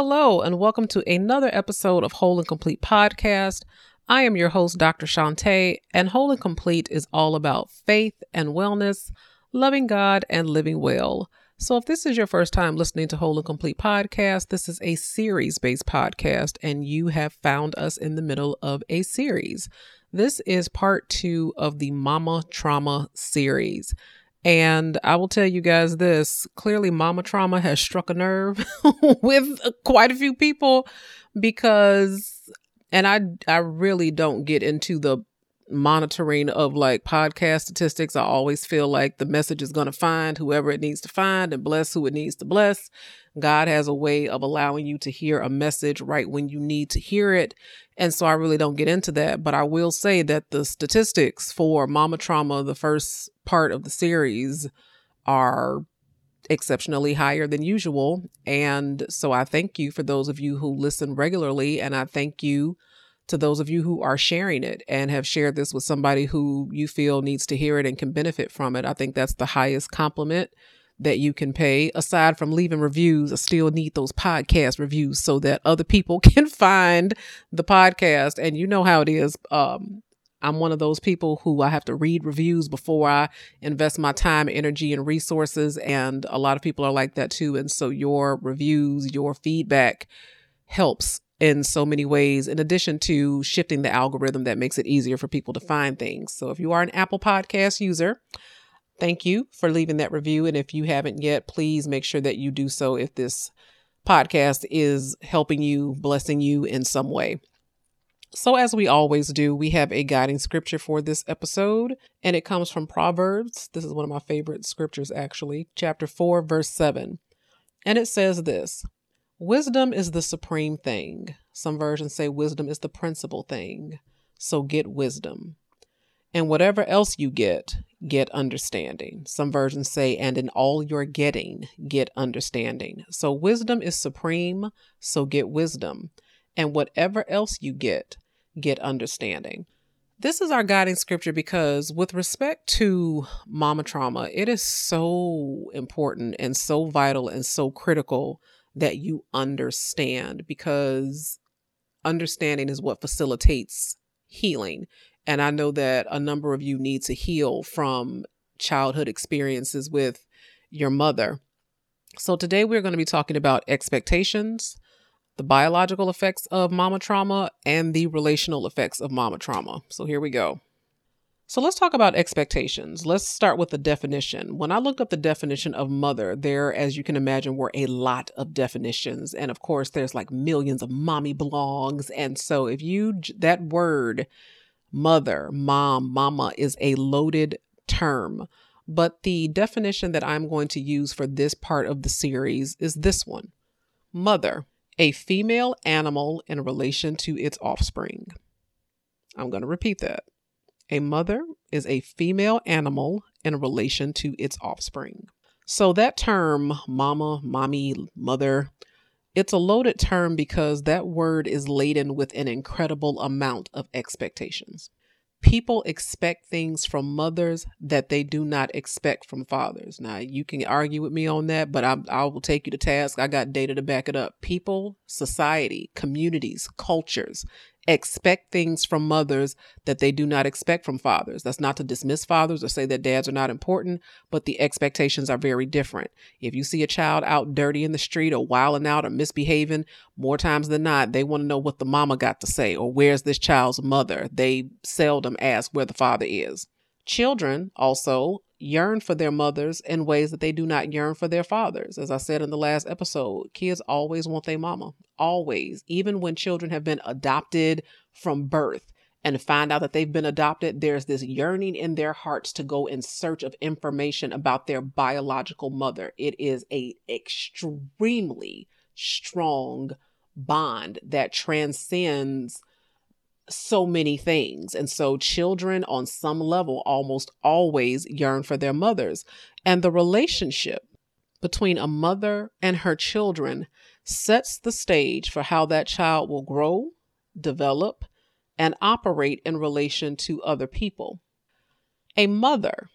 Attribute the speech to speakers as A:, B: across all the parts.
A: Hello, and welcome to another episode of Whole and Complete Podcast. I am your host, Dr. Shantae, and Whole and Complete is all about faith and wellness, loving God, and living well. So, if this is your first time listening to Whole and Complete Podcast, this is a series based podcast, and you have found us in the middle of a series. This is part two of the Mama Trauma series. And I will tell you guys this clearly, mama trauma has struck a nerve with quite a few people because, and I, I really don't get into the monitoring of like podcast statistics. I always feel like the message is going to find whoever it needs to find and bless who it needs to bless. God has a way of allowing you to hear a message right when you need to hear it. And so I really don't get into that. But I will say that the statistics for Mama Trauma, the first part of the series, are exceptionally higher than usual. And so I thank you for those of you who listen regularly. And I thank you to those of you who are sharing it and have shared this with somebody who you feel needs to hear it and can benefit from it. I think that's the highest compliment that you can pay. Aside from leaving reviews, I still need those podcast reviews so that other people can find the podcast. And you know how it is. Um, I'm one of those people who I have to read reviews before I invest my time, energy, and resources. And a lot of people are like that too. And so your reviews, your feedback helps in so many ways, in addition to shifting the algorithm that makes it easier for people to find things. So if you are an Apple Podcast user, thank you for leaving that review. And if you haven't yet, please make sure that you do so if this podcast is helping you, blessing you in some way. So, as we always do, we have a guiding scripture for this episode, and it comes from Proverbs. This is one of my favorite scriptures, actually, chapter 4, verse 7. And it says this Wisdom is the supreme thing. Some versions say wisdom is the principal thing. So get wisdom. And whatever else you get, get understanding. Some versions say, and in all you're getting, get understanding. So wisdom is supreme. So get wisdom. And whatever else you get, get understanding. This is our guiding scripture because, with respect to mama trauma, it is so important and so vital and so critical that you understand because understanding is what facilitates healing. And I know that a number of you need to heal from childhood experiences with your mother. So today we're going to be talking about expectations, the biological effects of mama trauma, and the relational effects of mama trauma. So here we go. So let's talk about expectations. Let's start with the definition. When I looked up the definition of mother, there, as you can imagine, were a lot of definitions. And of course, there's like millions of mommy blogs. And so if you, that word, mother, mom, mama, is a loaded term. But the definition that I'm going to use for this part of the series is this one Mother, a female animal in relation to its offspring. I'm going to repeat that. A mother is a female animal in relation to its offspring. So that term, mama, mommy, mother, it's a loaded term because that word is laden with an incredible amount of expectations. People expect things from mothers that they do not expect from fathers. Now, you can argue with me on that, but I, I will take you to task. I got data to back it up. People, society, communities, cultures expect things from mothers that they do not expect from fathers. That's not to dismiss fathers or say that dads are not important, but the expectations are very different. If you see a child out dirty in the street or wilding out or misbehaving, more times than not, they want to know what the mama got to say or where's this child's mother. They seldom ask where the father is. Children also yearn for their mothers in ways that they do not yearn for their fathers. As I said in the last episode, kids always want their mama, always. Even when children have been adopted from birth and find out that they've been adopted, there's this yearning in their hearts to go in search of information about their biological mother. It is a extremely strong bond that transcends so many things. And so children on some level almost always yearn for their mothers. And the relationship between a mother and her children sets the stage for how that child will grow, develop, and operate in relation to other people. A mother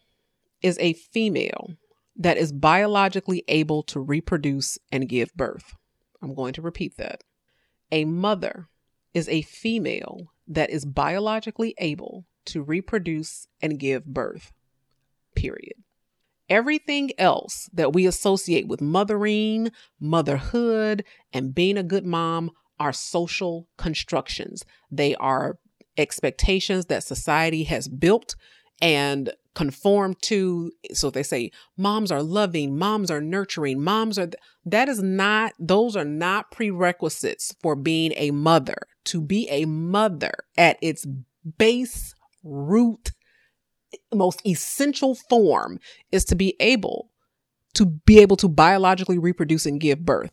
A: is a female that is biologically able to reproduce and give birth. I'm going to repeat that. A mother is a female that is biologically able to reproduce and give birth. Period. Everything else that we associate with mothering, motherhood, and being a good mom are social constructions. They are expectations that society has built and conform to so they say moms are loving moms are nurturing moms are th- that is not those are not prerequisites for being a mother. To be a mother at its base root most essential form is to be able to be able to biologically reproduce and give birth.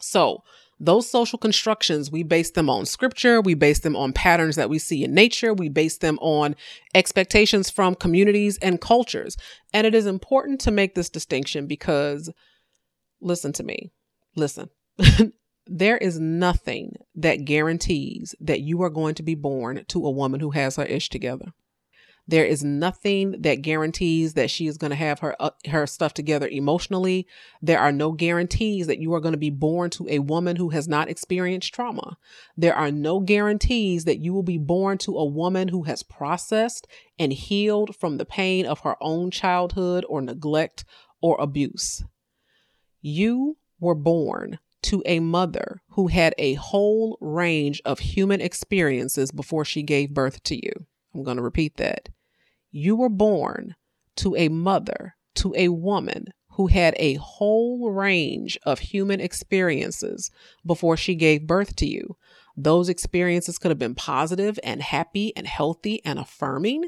A: So those social constructions, we base them on scripture, we base them on patterns that we see in nature, we base them on expectations from communities and cultures. And it is important to make this distinction because, listen to me, listen. there is nothing that guarantees that you are going to be born to a woman who has her ish together. There is nothing that guarantees that she is going to have her uh, her stuff together emotionally. There are no guarantees that you are going to be born to a woman who has not experienced trauma. There are no guarantees that you will be born to a woman who has processed and healed from the pain of her own childhood or neglect or abuse. You were born to a mother who had a whole range of human experiences before she gave birth to you. I'm going to repeat that. You were born to a mother, to a woman who had a whole range of human experiences before she gave birth to you. Those experiences could have been positive and happy and healthy and affirming,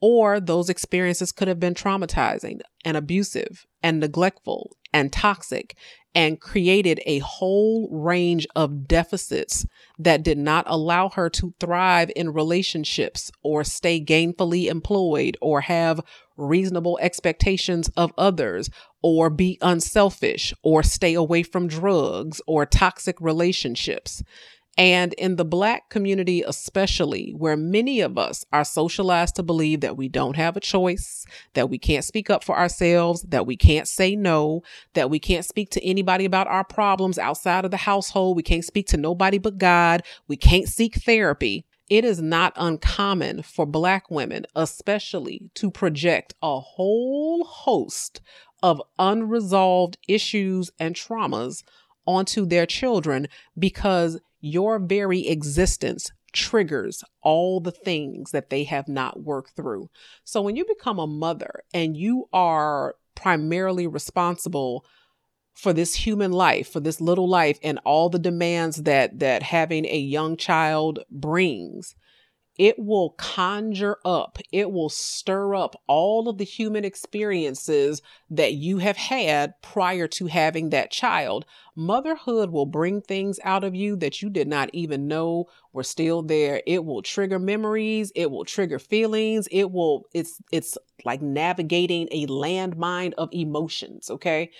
A: or those experiences could have been traumatizing and abusive and neglectful and toxic and created a whole range of deficits that did not allow her to thrive in relationships or stay gainfully employed or have reasonable expectations of others or be unselfish or stay away from drugs or toxic relationships. And in the Black community, especially, where many of us are socialized to believe that we don't have a choice, that we can't speak up for ourselves, that we can't say no, that we can't speak to anybody about our problems outside of the household, we can't speak to nobody but God, we can't seek therapy. It is not uncommon for Black women, especially, to project a whole host of unresolved issues and traumas onto their children because your very existence triggers all the things that they have not worked through. So when you become a mother and you are primarily responsible for this human life, for this little life and all the demands that that having a young child brings, it will conjure up, it will stir up all of the human experiences that you have had prior to having that child. Motherhood will bring things out of you that you did not even know were still there. It will trigger memories, it will trigger feelings, it will it's it's like navigating a landmine of emotions, okay?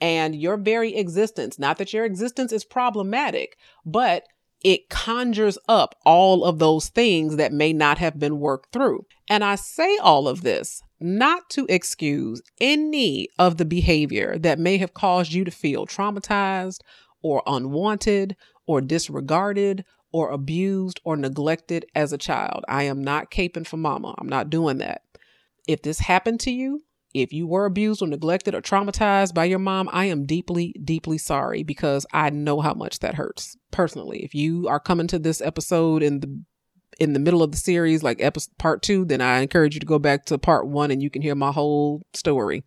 A: And your very existence, not that your existence is problematic, but it conjures up all of those things that may not have been worked through. And I say all of this not to excuse any of the behavior that may have caused you to feel traumatized or unwanted or disregarded or abused or neglected as a child. I am not caping for mama. I'm not doing that. If this happened to you, if you were abused or neglected or traumatized by your mom, I am deeply, deeply sorry because I know how much that hurts personally. If you are coming to this episode in the in the middle of the series, like episode part two, then I encourage you to go back to part one and you can hear my whole story.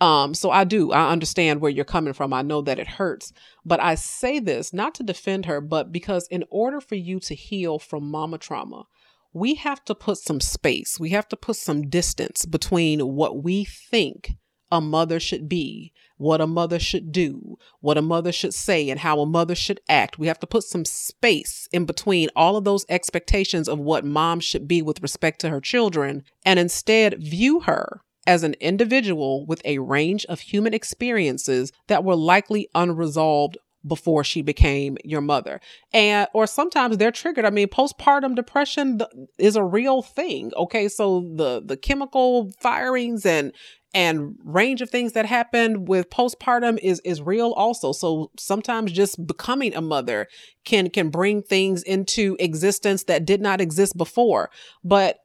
A: Um, so I do, I understand where you're coming from. I know that it hurts, but I say this not to defend her, but because in order for you to heal from mama trauma, we have to put some space, we have to put some distance between what we think a mother should be, what a mother should do, what a mother should say, and how a mother should act. We have to put some space in between all of those expectations of what mom should be with respect to her children, and instead view her as an individual with a range of human experiences that were likely unresolved before she became your mother. And or sometimes they're triggered. I mean postpartum depression is a real thing okay? So the the chemical firings and and range of things that happen with postpartum is is real also. So sometimes just becoming a mother can can bring things into existence that did not exist before. But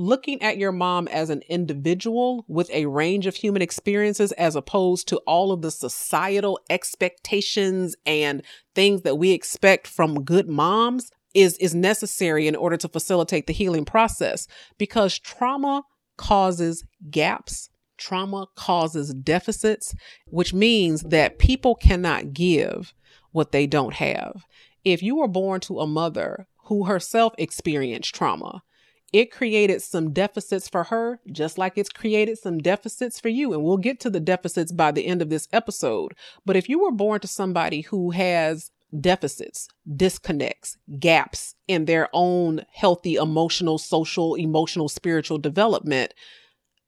A: looking at your mom as an individual with a range of human experiences as opposed to all of the societal expectations and things that we expect from good moms is is necessary in order to facilitate the healing process. Because trauma causes gaps trauma causes deficits which means that people cannot give what they don't have. If you were born to a mother who herself experienced trauma it created some deficits for her, just like it's created some deficits for you. And we'll get to the deficits by the end of this episode. But if you were born to somebody who has deficits, disconnects, gaps in their own healthy emotional, social, emotional, spiritual development,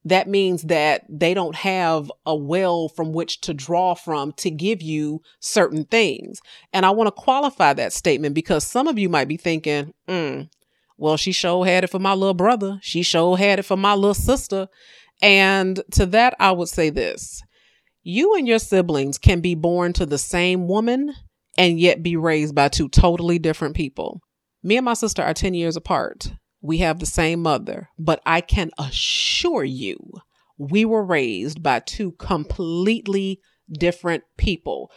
A: that means that they don't have a well from which to draw from to give you certain things. And I want to qualify that statement because some of you might be thinking, mm, well, she sure had it for my little brother. She sure had it for my little sister. And to that, I would say this you and your siblings can be born to the same woman and yet be raised by two totally different people. Me and my sister are 10 years apart. We have the same mother, but I can assure you we were raised by two completely different people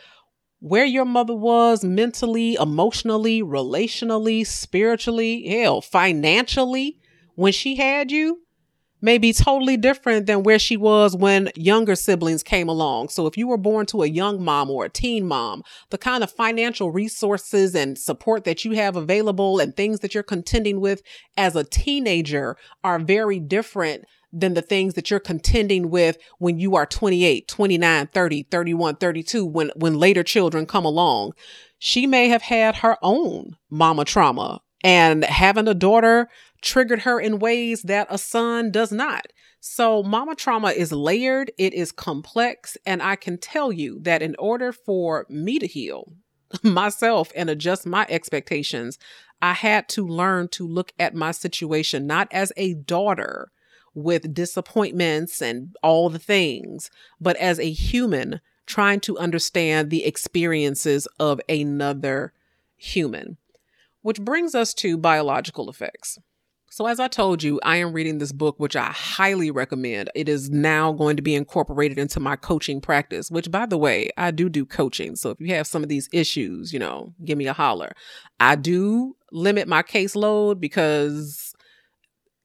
A: where your mother was mentally, emotionally, relationally, spiritually, hell, financially when she had you may be totally different than where she was when younger siblings came along. So if you were born to a young mom or a teen mom, the kind of financial resources and support that you have available and things that you're contending with as a teenager are very different than the things that you're contending with when you are 28, 29, 30, 31, 32, when, when later children come along. She may have had her own mama trauma and having a daughter triggered her in ways that a son does not. So, mama trauma is layered, it is complex, and I can tell you that in order for me to heal myself and adjust my expectations, I had to learn to look at my situation not as a daughter with disappointments and all the things, but as a human trying to understand the experiences of another human. Which brings us to biological effects. So, as I told you, I am reading this book, which I highly recommend. It is now going to be incorporated into my coaching practice, which, by the way, I do do coaching. So, if you have some of these issues, you know, give me a holler. I do limit my caseload because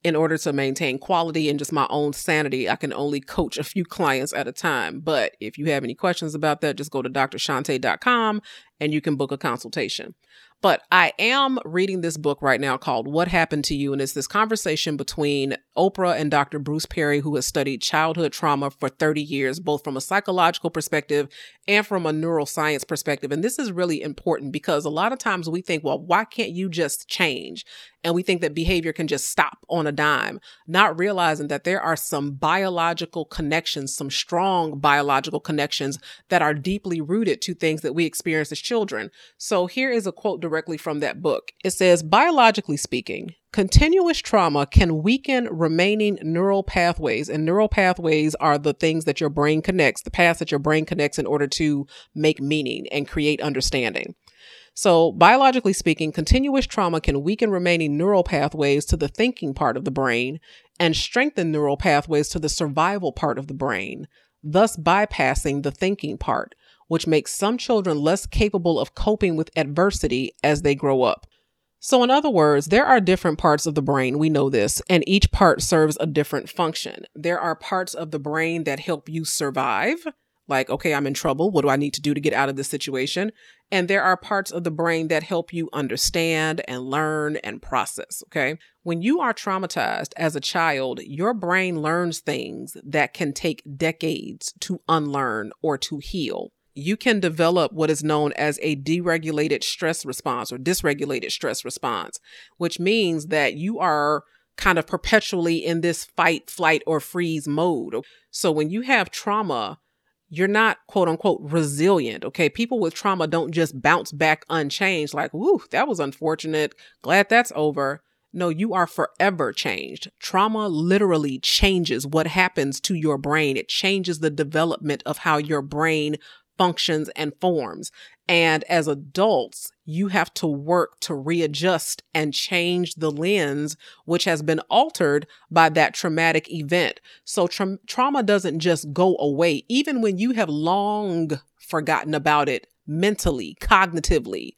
A: in order to maintain quality and just my own sanity, I can only coach a few clients at a time. But if you have any questions about that, just go to drshante.com and you can book a consultation. But I am reading this book right now called What Happened to You? And it's this conversation between Oprah and Dr. Bruce Perry, who has studied childhood trauma for 30 years, both from a psychological perspective and from a neuroscience perspective. And this is really important because a lot of times we think, well, why can't you just change? And we think that behavior can just stop on a dime, not realizing that there are some biological connections, some strong biological connections that are deeply rooted to things that we experience as children. So here is a quote directly from that book. It says, biologically speaking, Continuous trauma can weaken remaining neural pathways, and neural pathways are the things that your brain connects, the paths that your brain connects in order to make meaning and create understanding. So, biologically speaking, continuous trauma can weaken remaining neural pathways to the thinking part of the brain and strengthen neural pathways to the survival part of the brain, thus bypassing the thinking part, which makes some children less capable of coping with adversity as they grow up. So, in other words, there are different parts of the brain. We know this, and each part serves a different function. There are parts of the brain that help you survive, like, okay, I'm in trouble. What do I need to do to get out of this situation? And there are parts of the brain that help you understand and learn and process. Okay. When you are traumatized as a child, your brain learns things that can take decades to unlearn or to heal you can develop what is known as a deregulated stress response or dysregulated stress response, which means that you are kind of perpetually in this fight, flight, or freeze mode. So when you have trauma, you're not quote unquote resilient. Okay. People with trauma don't just bounce back unchanged, like, whoo, that was unfortunate. Glad that's over. No, you are forever changed. Trauma literally changes what happens to your brain. It changes the development of how your brain functions and forms. And as adults, you have to work to readjust and change the lens, which has been altered by that traumatic event. So tra- trauma doesn't just go away, even when you have long forgotten about it mentally, cognitively.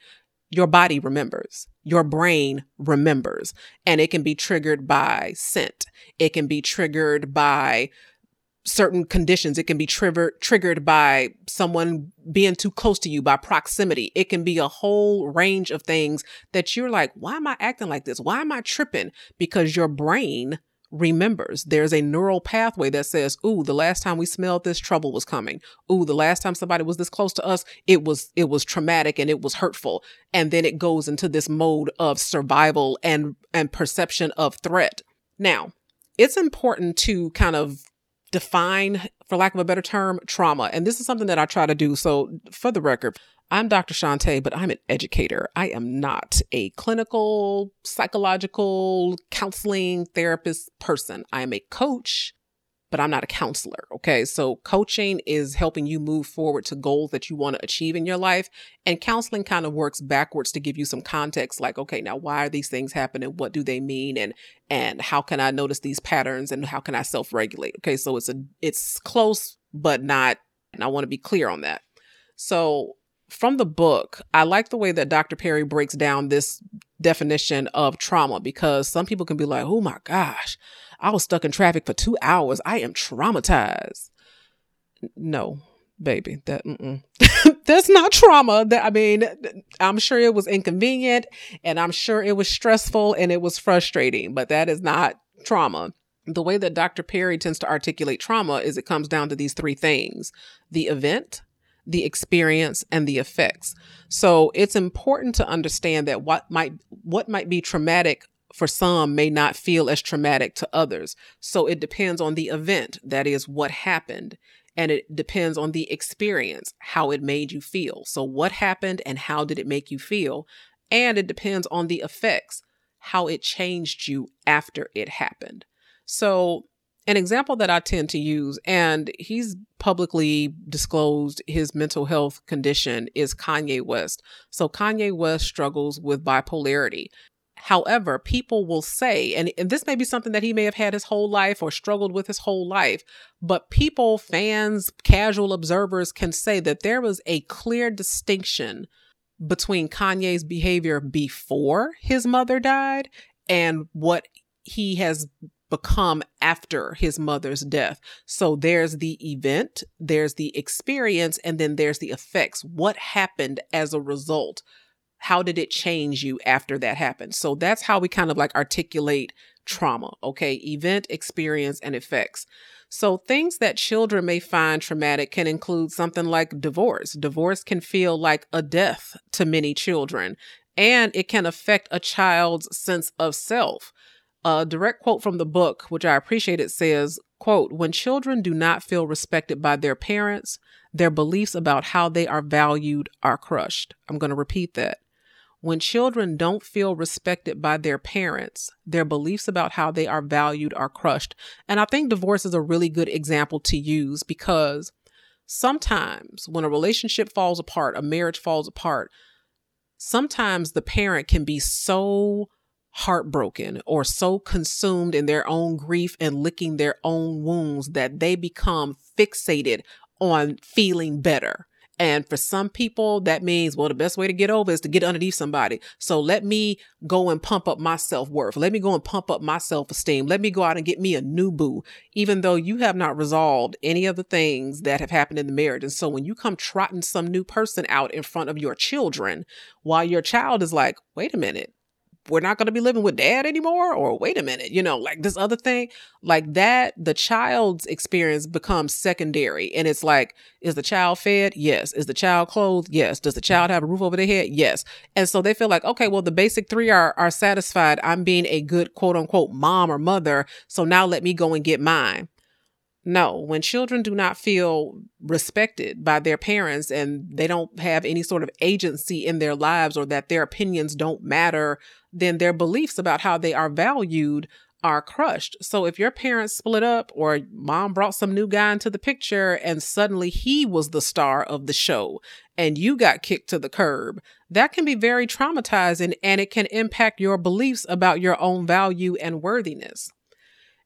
A: Your body remembers, your brain remembers, and it can be triggered by scent. It can be triggered by certain conditions. It can be triggered triggered by someone being too close to you by proximity. It can be a whole range of things that you're like, why am I acting like this? Why am I tripping? Because your brain remembers. There's a neural pathway that says, "Ooh, the last time we smelled this, trouble was coming. Ooh, the last time somebody was this close to us, it was it was traumatic and it was hurtful." And then it goes into this mode of survival and and perception of threat. Now, it's important to kind of define, for lack of a better term, trauma. And this is something that I try to do. So, for the record, I'm Dr. Shantae, but I'm an educator. I am not a clinical, psychological, counseling therapist person. I am a coach but I'm not a counselor. Okay. So coaching is helping you move forward to goals that you want to achieve in your life. And counseling kind of works backwards to give you some context like, okay, now why are these things happening? What do they mean? And, and how can I notice these patterns and how can I self regulate? Okay. So it's a, it's close, but not, and I want to be clear on that. So from the book, I like the way that Dr. Perry breaks down this definition of trauma because some people can be like, oh my gosh, I was stuck in traffic for two hours. I am traumatized. No, baby, that that's not trauma. That I mean, I'm sure it was inconvenient, and I'm sure it was stressful, and it was frustrating. But that is not trauma. The way that Dr. Perry tends to articulate trauma is it comes down to these three things: the event, the experience and the effects. So it's important to understand that what might what might be traumatic for some may not feel as traumatic to others. So it depends on the event, that is, what happened. And it depends on the experience, how it made you feel. So, what happened and how did it make you feel? And it depends on the effects, how it changed you after it happened. So, an example that I tend to use, and he's publicly disclosed his mental health condition, is Kanye West. So, Kanye West struggles with bipolarity. However, people will say, and, and this may be something that he may have had his whole life or struggled with his whole life, but people, fans, casual observers can say that there was a clear distinction between Kanye's behavior before his mother died and what he has become after his mother's death. So there's the event, there's the experience, and then there's the effects. What happened as a result? How did it change you after that happened? So that's how we kind of like articulate trauma, okay? Event, experience, and effects. So things that children may find traumatic can include something like divorce. Divorce can feel like a death to many children, and it can affect a child's sense of self. A direct quote from the book, which I appreciate it says, quote, when children do not feel respected by their parents, their beliefs about how they are valued are crushed. I'm going to repeat that. When children don't feel respected by their parents, their beliefs about how they are valued are crushed. And I think divorce is a really good example to use because sometimes when a relationship falls apart, a marriage falls apart, sometimes the parent can be so heartbroken or so consumed in their own grief and licking their own wounds that they become fixated on feeling better and for some people, that means, well, the best way to get over is to get underneath somebody. So let me go and pump up my self worth. Let me go and pump up my self esteem. Let me go out and get me a new boo, even though you have not resolved any of the things that have happened in the marriage. And so when you come trotting some new person out in front of your children, while your child is like, wait a minute, we're not going to be living with dad anymore or wait a minute you know like this other thing like that the child's experience becomes secondary and it's like is the child fed? Yes. Is the child clothed? Yes. Does the child have a roof over their head? Yes. And so they feel like okay well the basic three are are satisfied. I'm being a good quote unquote mom or mother so now let me go and get mine. No, when children do not feel respected by their parents and they don't have any sort of agency in their lives or that their opinions don't matter, then their beliefs about how they are valued are crushed. So if your parents split up or mom brought some new guy into the picture and suddenly he was the star of the show and you got kicked to the curb, that can be very traumatizing and it can impact your beliefs about your own value and worthiness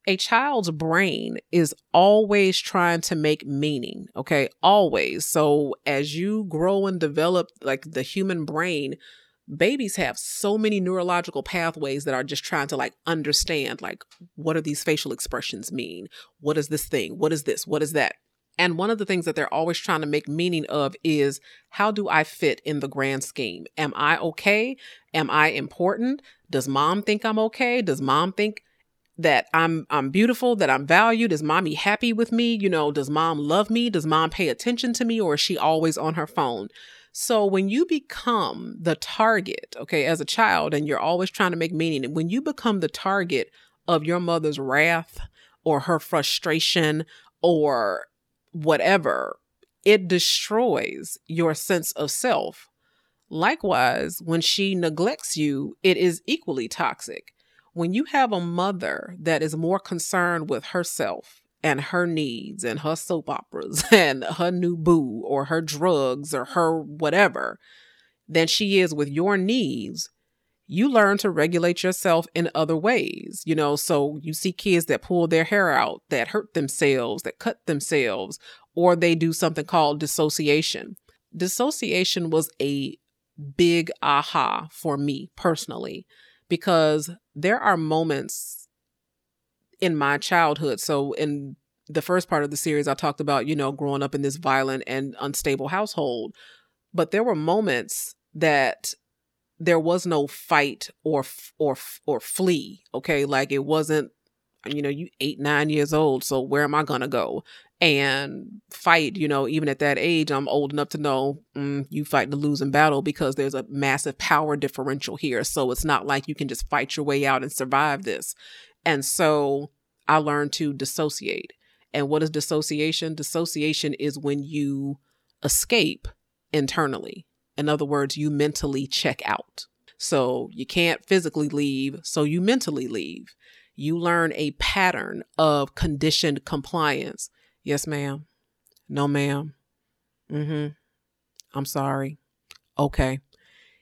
A: a child's brain is always trying to make meaning, okay? Always. So as you grow and develop like the human brain, babies have so many neurological pathways that are just trying to like understand like what do these facial expressions mean? What is this thing? What is this? What is that? And one of the things that they're always trying to make meaning of is how do I fit in the grand scheme? Am I okay? Am I important? Does mom think I'm okay? Does mom think that I'm I'm beautiful, that I'm valued? Is mommy happy with me? You know, does mom love me? Does mom pay attention to me or is she always on her phone? So when you become the target, okay, as a child and you're always trying to make meaning, and when you become the target of your mother's wrath or her frustration or whatever, it destroys your sense of self. Likewise, when she neglects you, it is equally toxic when you have a mother that is more concerned with herself and her needs and her soap operas and her new boo or her drugs or her whatever than she is with your needs, you learn to regulate yourself in other ways. You know, so you see kids that pull their hair out, that hurt themselves, that cut themselves, or they do something called dissociation. Dissociation was a big aha for me personally because there are moments in my childhood. So in the first part of the series, I talked about, you know, growing up in this violent and unstable household. But there were moments that there was no fight or or or flee. Okay, like it wasn't. You know, you eight nine years old, so where am I gonna go? and fight. You know, even at that age, I'm old enough to know mm, you fight the losing battle because there's a massive power differential here. So it's not like you can just fight your way out and survive this. And so I learned to dissociate. And what is dissociation? Dissociation is when you escape internally. In other words, you mentally check out. So you can't physically leave, so you mentally leave. You learn a pattern of conditioned compliance Yes, ma'am. No, ma'am. Mm hmm. I'm sorry. Okay.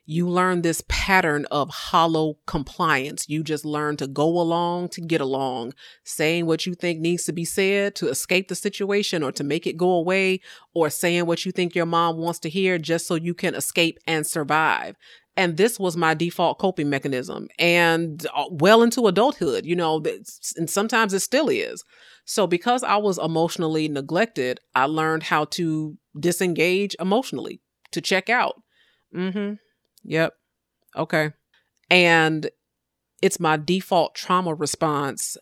A: You learn this pattern of hollow compliance. You just learn to go along to get along, saying what you think needs to be said to escape the situation or to make it go away, or saying what you think your mom wants to hear just so you can escape and survive. And this was my default coping mechanism and uh, well into adulthood, you know, and sometimes it still is. So, because I was emotionally neglected, I learned how to disengage emotionally, to check out. Mm hmm. Yep. Okay. And it's my default trauma response,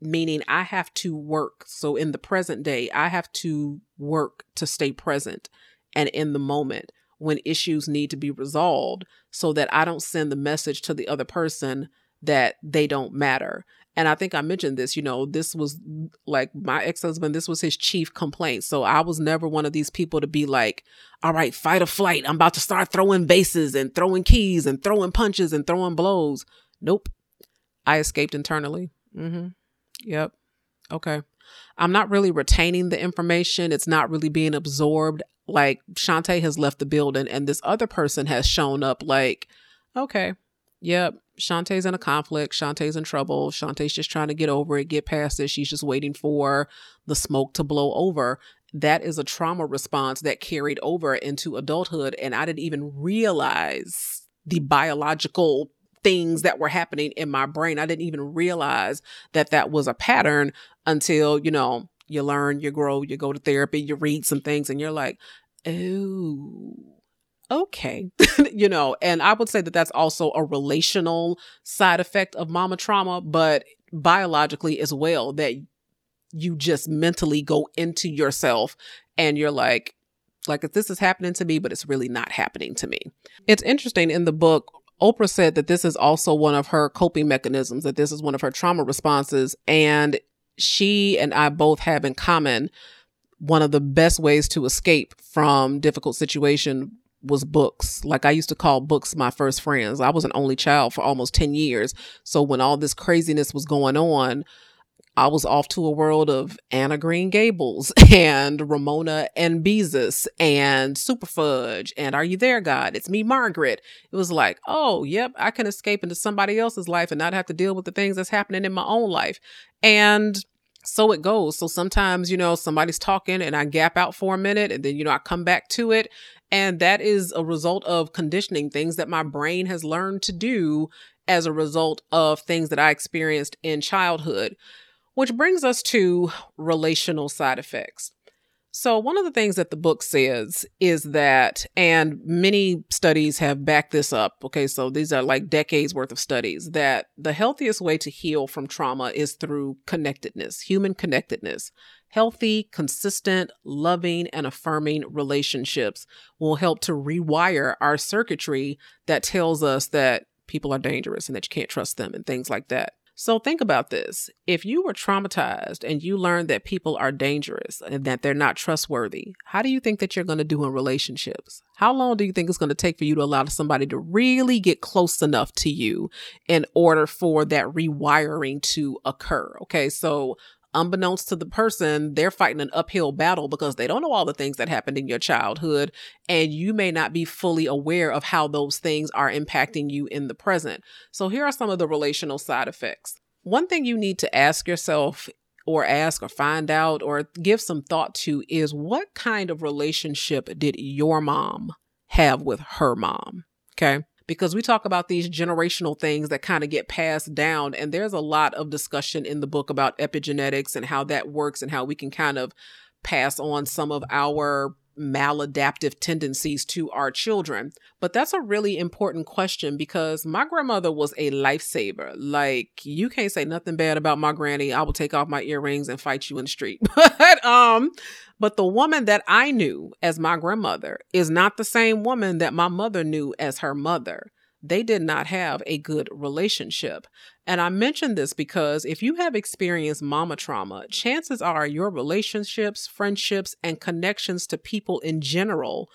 A: meaning I have to work. So, in the present day, I have to work to stay present and in the moment when issues need to be resolved so that I don't send the message to the other person that they don't matter. And I think I mentioned this, you know, this was like my ex husband, this was his chief complaint. So I was never one of these people to be like, all right, fight or flight. I'm about to start throwing bases and throwing keys and throwing punches and throwing blows. Nope. I escaped internally. Mm-hmm. Yep. Okay. I'm not really retaining the information. It's not really being absorbed. Like Shantae has left the building and this other person has shown up like, okay, yep, Shantae's in a conflict. Shantae's in trouble. Shantae's just trying to get over it, get past it. She's just waiting for the smoke to blow over. That is a trauma response that carried over into adulthood. And I didn't even realize the biological things that were happening in my brain. I didn't even realize that that was a pattern until, you know, you learn, you grow, you go to therapy, you read some things, and you're like, oh, okay. you know, and I would say that that's also a relational side effect of mama trauma, but biologically as well, that you just mentally go into yourself and you're like, like if this is happening to me, but it's really not happening to me. It's interesting in the book, Oprah said that this is also one of her coping mechanisms, that this is one of her trauma responses. And she and I both have in common one of the best ways to escape from difficult situation was books. Like I used to call books my first friends. I was an only child for almost 10 years. So when all this craziness was going on, I was off to a world of Anne of Green Gables and Ramona and Beezus and Superfudge and Are You There, God? It's me, Margaret. It was like, oh, yep, I can escape into somebody else's life and not have to deal with the things that's happening in my own life. And so it goes. So sometimes, you know, somebody's talking and I gap out for a minute and then, you know, I come back to it. And that is a result of conditioning, things that my brain has learned to do as a result of things that I experienced in childhood. Which brings us to relational side effects. So, one of the things that the book says is that, and many studies have backed this up. Okay, so these are like decades worth of studies that the healthiest way to heal from trauma is through connectedness, human connectedness. Healthy, consistent, loving, and affirming relationships will help to rewire our circuitry that tells us that people are dangerous and that you can't trust them and things like that. So think about this. If you were traumatized and you learned that people are dangerous and that they're not trustworthy, how do you think that you're going to do in relationships? How long do you think it's going to take for you to allow somebody to really get close enough to you in order for that rewiring to occur? Okay, so unbeknownst to the person, they're fighting an uphill battle because they don't know all the things that happened in your childhood. And you may not be fully aware of how those things are impacting you in the present. So, here are some of the relational side effects. One thing you need to ask yourself or ask or find out or give some thought to is what kind of relationship did your mom have with her mom? Okay because we talk about these generational things that kind of get passed down. And there's a lot of discussion in the book about epigenetics and how that works and how we can kind of pass on some of our maladaptive tendencies to our children? But that's a really important question because my grandmother was a lifesaver. Like you can't say nothing bad about my granny. I will take off my earrings and fight you in the street. but um but the woman that I knew as my grandmother is not the same woman that my mother knew as her mother they did not have a good relationship. And I mention this because if you have experienced mama trauma, chances are your relationships, friendships, and connections to people in general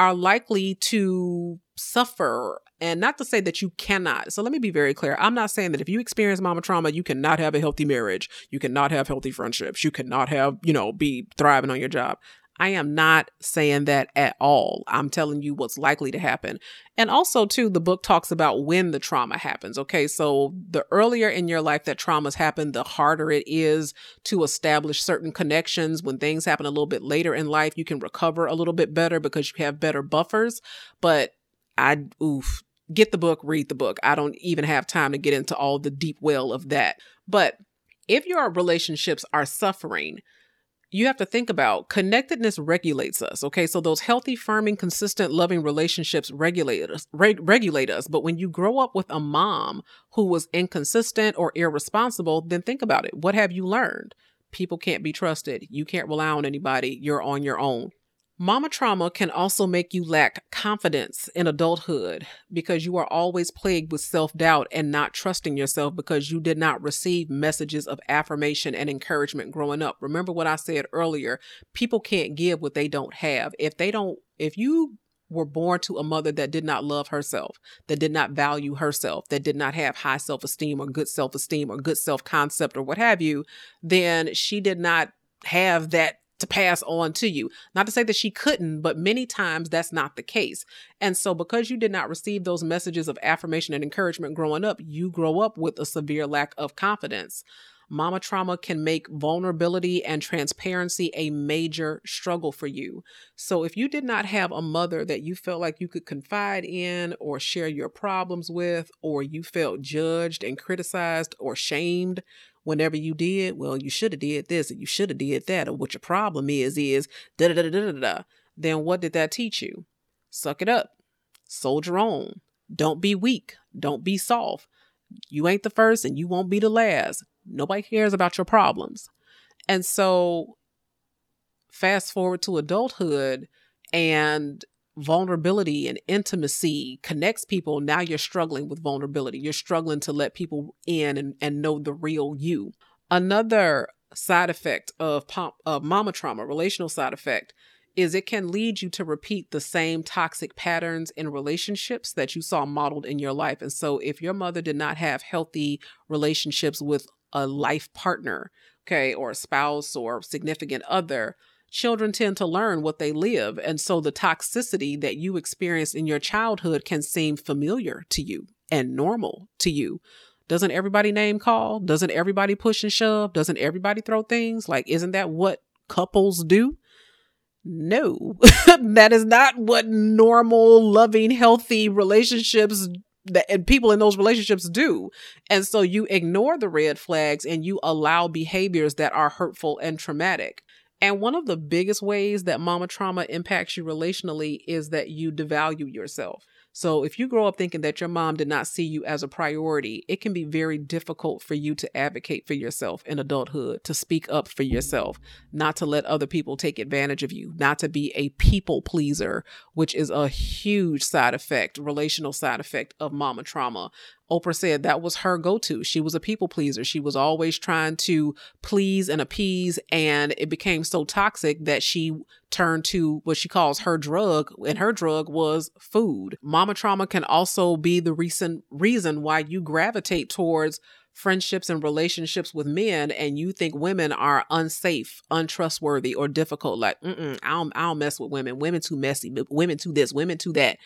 A: are likely to suffer. And not to say that you cannot. So let me be very clear. I'm not saying that if you experience mama trauma, you cannot have a healthy marriage. You cannot have healthy friendships. You cannot have, you know, be thriving on your job. I am not saying that at all. I'm telling you what's likely to happen. And also, too, the book talks about when the trauma happens. Okay, so the earlier in your life that traumas happen, the harder it is to establish certain connections. When things happen a little bit later in life, you can recover a little bit better because you have better buffers. But I, oof, get the book, read the book. I don't even have time to get into all the deep well of that. But if your relationships are suffering, you have to think about connectedness regulates us okay? So those healthy firming consistent loving relationships regulate us reg- regulate us. But when you grow up with a mom who was inconsistent or irresponsible then think about it. What have you learned? People can't be trusted. You can't rely on anybody. You're on your own Mama trauma can also make you lack confidence in adulthood because you are always plagued with self doubt and not trusting yourself because you did not receive messages of affirmation and encouragement growing up. Remember what I said earlier people can't give what they don't have. If they don't, if you were born to a mother that did not love herself, that did not value herself, that did not have high self esteem or good self esteem or good self concept or what have you, then she did not have that to pass on to you. Not to say that she couldn't, but many times that's not the case. And so, because you did not receive those messages of affirmation and encouragement growing up, you grow up with a severe lack of confidence. Mama trauma can make vulnerability and transparency a major struggle for you. So, if you did not have a mother that you felt like you could confide in or share your problems with, or you felt judged and criticized or shamed whenever you did, well, you should have did this and you should have did that, or what your problem is is da da da da da da. Then what did that teach you? Suck it up, soldier on. Don't be weak. Don't be soft. You ain't the first and you won't be the last. Nobody cares about your problems. And so, fast forward to adulthood, and vulnerability and intimacy connects people, now you're struggling with vulnerability. You're struggling to let people in and, and know the real you. Another side effect of, of mama trauma, relational side effect, is it can lead you to repeat the same toxic patterns in relationships that you saw modeled in your life. And so, if your mother did not have healthy relationships with a life partner, okay, or a spouse or significant other, children tend to learn what they live. And so, the toxicity that you experienced in your childhood can seem familiar to you and normal to you. Doesn't everybody name call? Doesn't everybody push and shove? Doesn't everybody throw things? Like, isn't that what couples do? No, that is not what normal, loving, healthy relationships that and people in those relationships do. And so you ignore the red flags and you allow behaviors that are hurtful and traumatic. And one of the biggest ways that mama trauma impacts you relationally is that you devalue yourself. So if you grow up thinking that your mom did not see you as a priority, it can be very difficult for you to advocate for yourself in adulthood, to speak up for yourself, not to let other people take advantage of you, not to be a people pleaser, which is a huge side effect, relational side effect of mama trauma. Oprah said that was her go to. She was a people pleaser. She was always trying to please and appease, and it became so toxic that she turned to what she calls her drug, and her drug was food. Mama trauma can also be the recent reason why you gravitate towards friendships and relationships with men and you think women are unsafe, untrustworthy, or difficult. Like, mm I don't, I don't mess with women. Women too messy. Women too this. Women too that.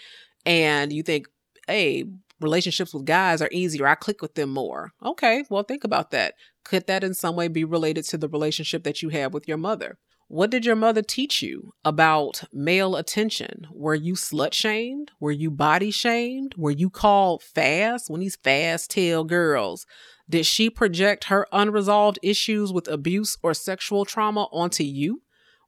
A: And you think, hey, relationships with guys are easier. I click with them more. Okay, well, think about that. Could that in some way be related to the relationship that you have with your mother? What did your mother teach you about male attention? Were you slut shamed? Were you body shamed? Were you called fast when these fast tail girls? Did she project her unresolved issues with abuse or sexual trauma onto you?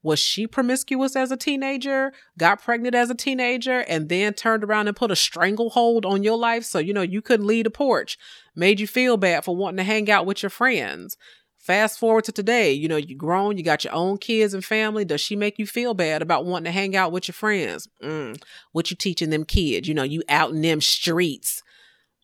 A: Was she promiscuous as a teenager, got pregnant as a teenager, and then turned around and put a stranglehold on your life so you know you couldn't leave the porch, made you feel bad for wanting to hang out with your friends? Fast forward to today, you know, you grown, you got your own kids and family. Does she make you feel bad about wanting to hang out with your friends? Mm, what you teaching them kids? You know, you out in them streets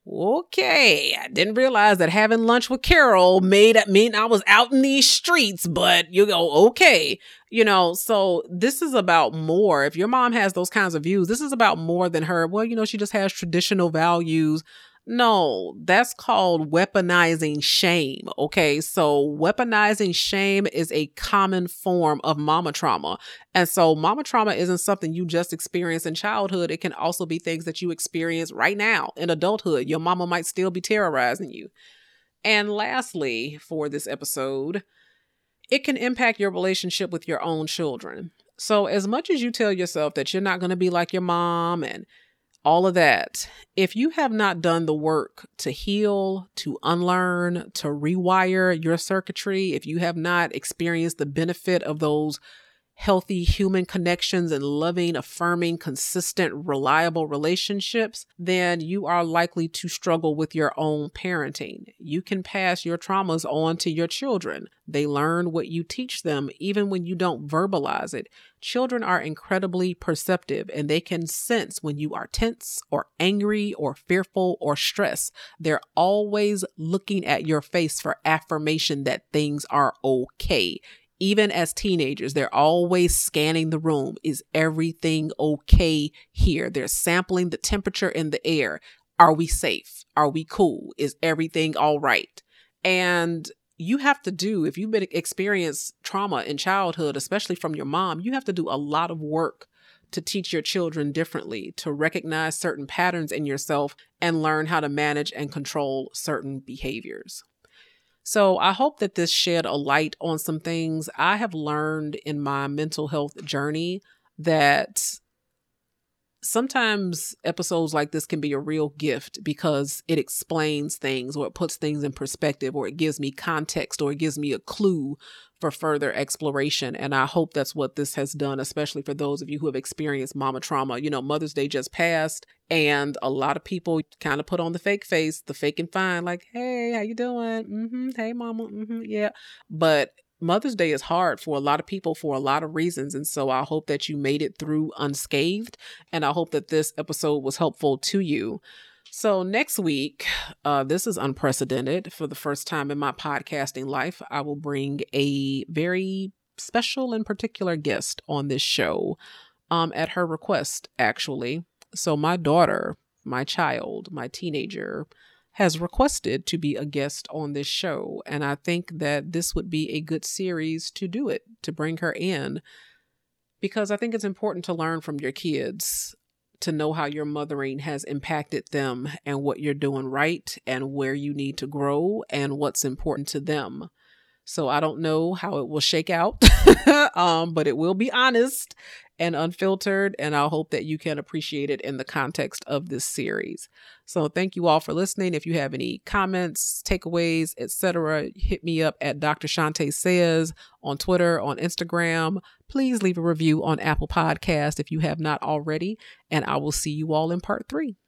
A: Okay, I didn't realize that having lunch with Carol made it mean I was out in these streets, but you go, okay. You know, so this is about more. If your mom has those kinds of views, this is about more than her. Well, you know, she just has traditional values no, that's called weaponizing shame. Okay. So, weaponizing shame is a common form of mama trauma. And so, mama trauma isn't something you just experience in childhood. It can also be things that you experience right now in adulthood. Your mama might still be terrorizing you. And lastly, for this episode, it can impact your relationship with your own children. So, as much as you tell yourself that you're not going to be like your mom and all of that. If you have not done the work to heal, to unlearn, to rewire your circuitry, if you have not experienced the benefit of those healthy human connections and loving, affirming, consistent, reliable relationships, then you are likely to struggle with your own parenting. You can pass your traumas on to your children. They learn what you teach them even when you don't verbalize it. Children are incredibly perceptive and they can sense when you are tense or angry or fearful or stressed. They're always looking at your face for affirmation that things are okay even as teenagers, they're always scanning the room. Is everything okay here? They're sampling the temperature in the air. Are we safe? Are we cool? Is everything all right? And you have to do, if you've been experienced trauma in childhood, especially from your mom, you have to do a lot of work to teach your children differently, to recognize certain patterns in yourself and learn how to manage and control certain behaviors. So I hope that this shed a light on some things. I have learned in my mental health journey that sometimes episodes like this can be a real gift because it explains things or it puts things in perspective or it gives me context or it gives me a clue for further exploration. And I hope that's what this has done, especially for those of you who have experienced mama trauma. You know, Mother's Day just passed and a lot of people kind of put on the fake face, the fake and fine, like, hey, how you doing? Mm-hmm. Hey, mama. Mm-hmm. Yeah. But Mother's Day is hard for a lot of people for a lot of reasons. And so I hope that you made it through unscathed. And I hope that this episode was helpful to you. So, next week, uh, this is unprecedented. For the first time in my podcasting life, I will bring a very special and particular guest on this show um, at her request, actually. So, my daughter, my child, my teenager, has requested to be a guest on this show. And I think that this would be a good series to do it, to bring her in, because I think it's important to learn from your kids to know how your mothering has impacted them and what you're doing right and where you need to grow and what's important to them. So I don't know how it will shake out, um, but it will be honest and unfiltered. And I hope that you can appreciate it in the context of this series. So thank you all for listening. If you have any comments, takeaways, etc., hit me up at Dr. Shante Says on Twitter, on Instagram. Please leave a review on Apple Podcast if you have not already. And I will see you all in part three.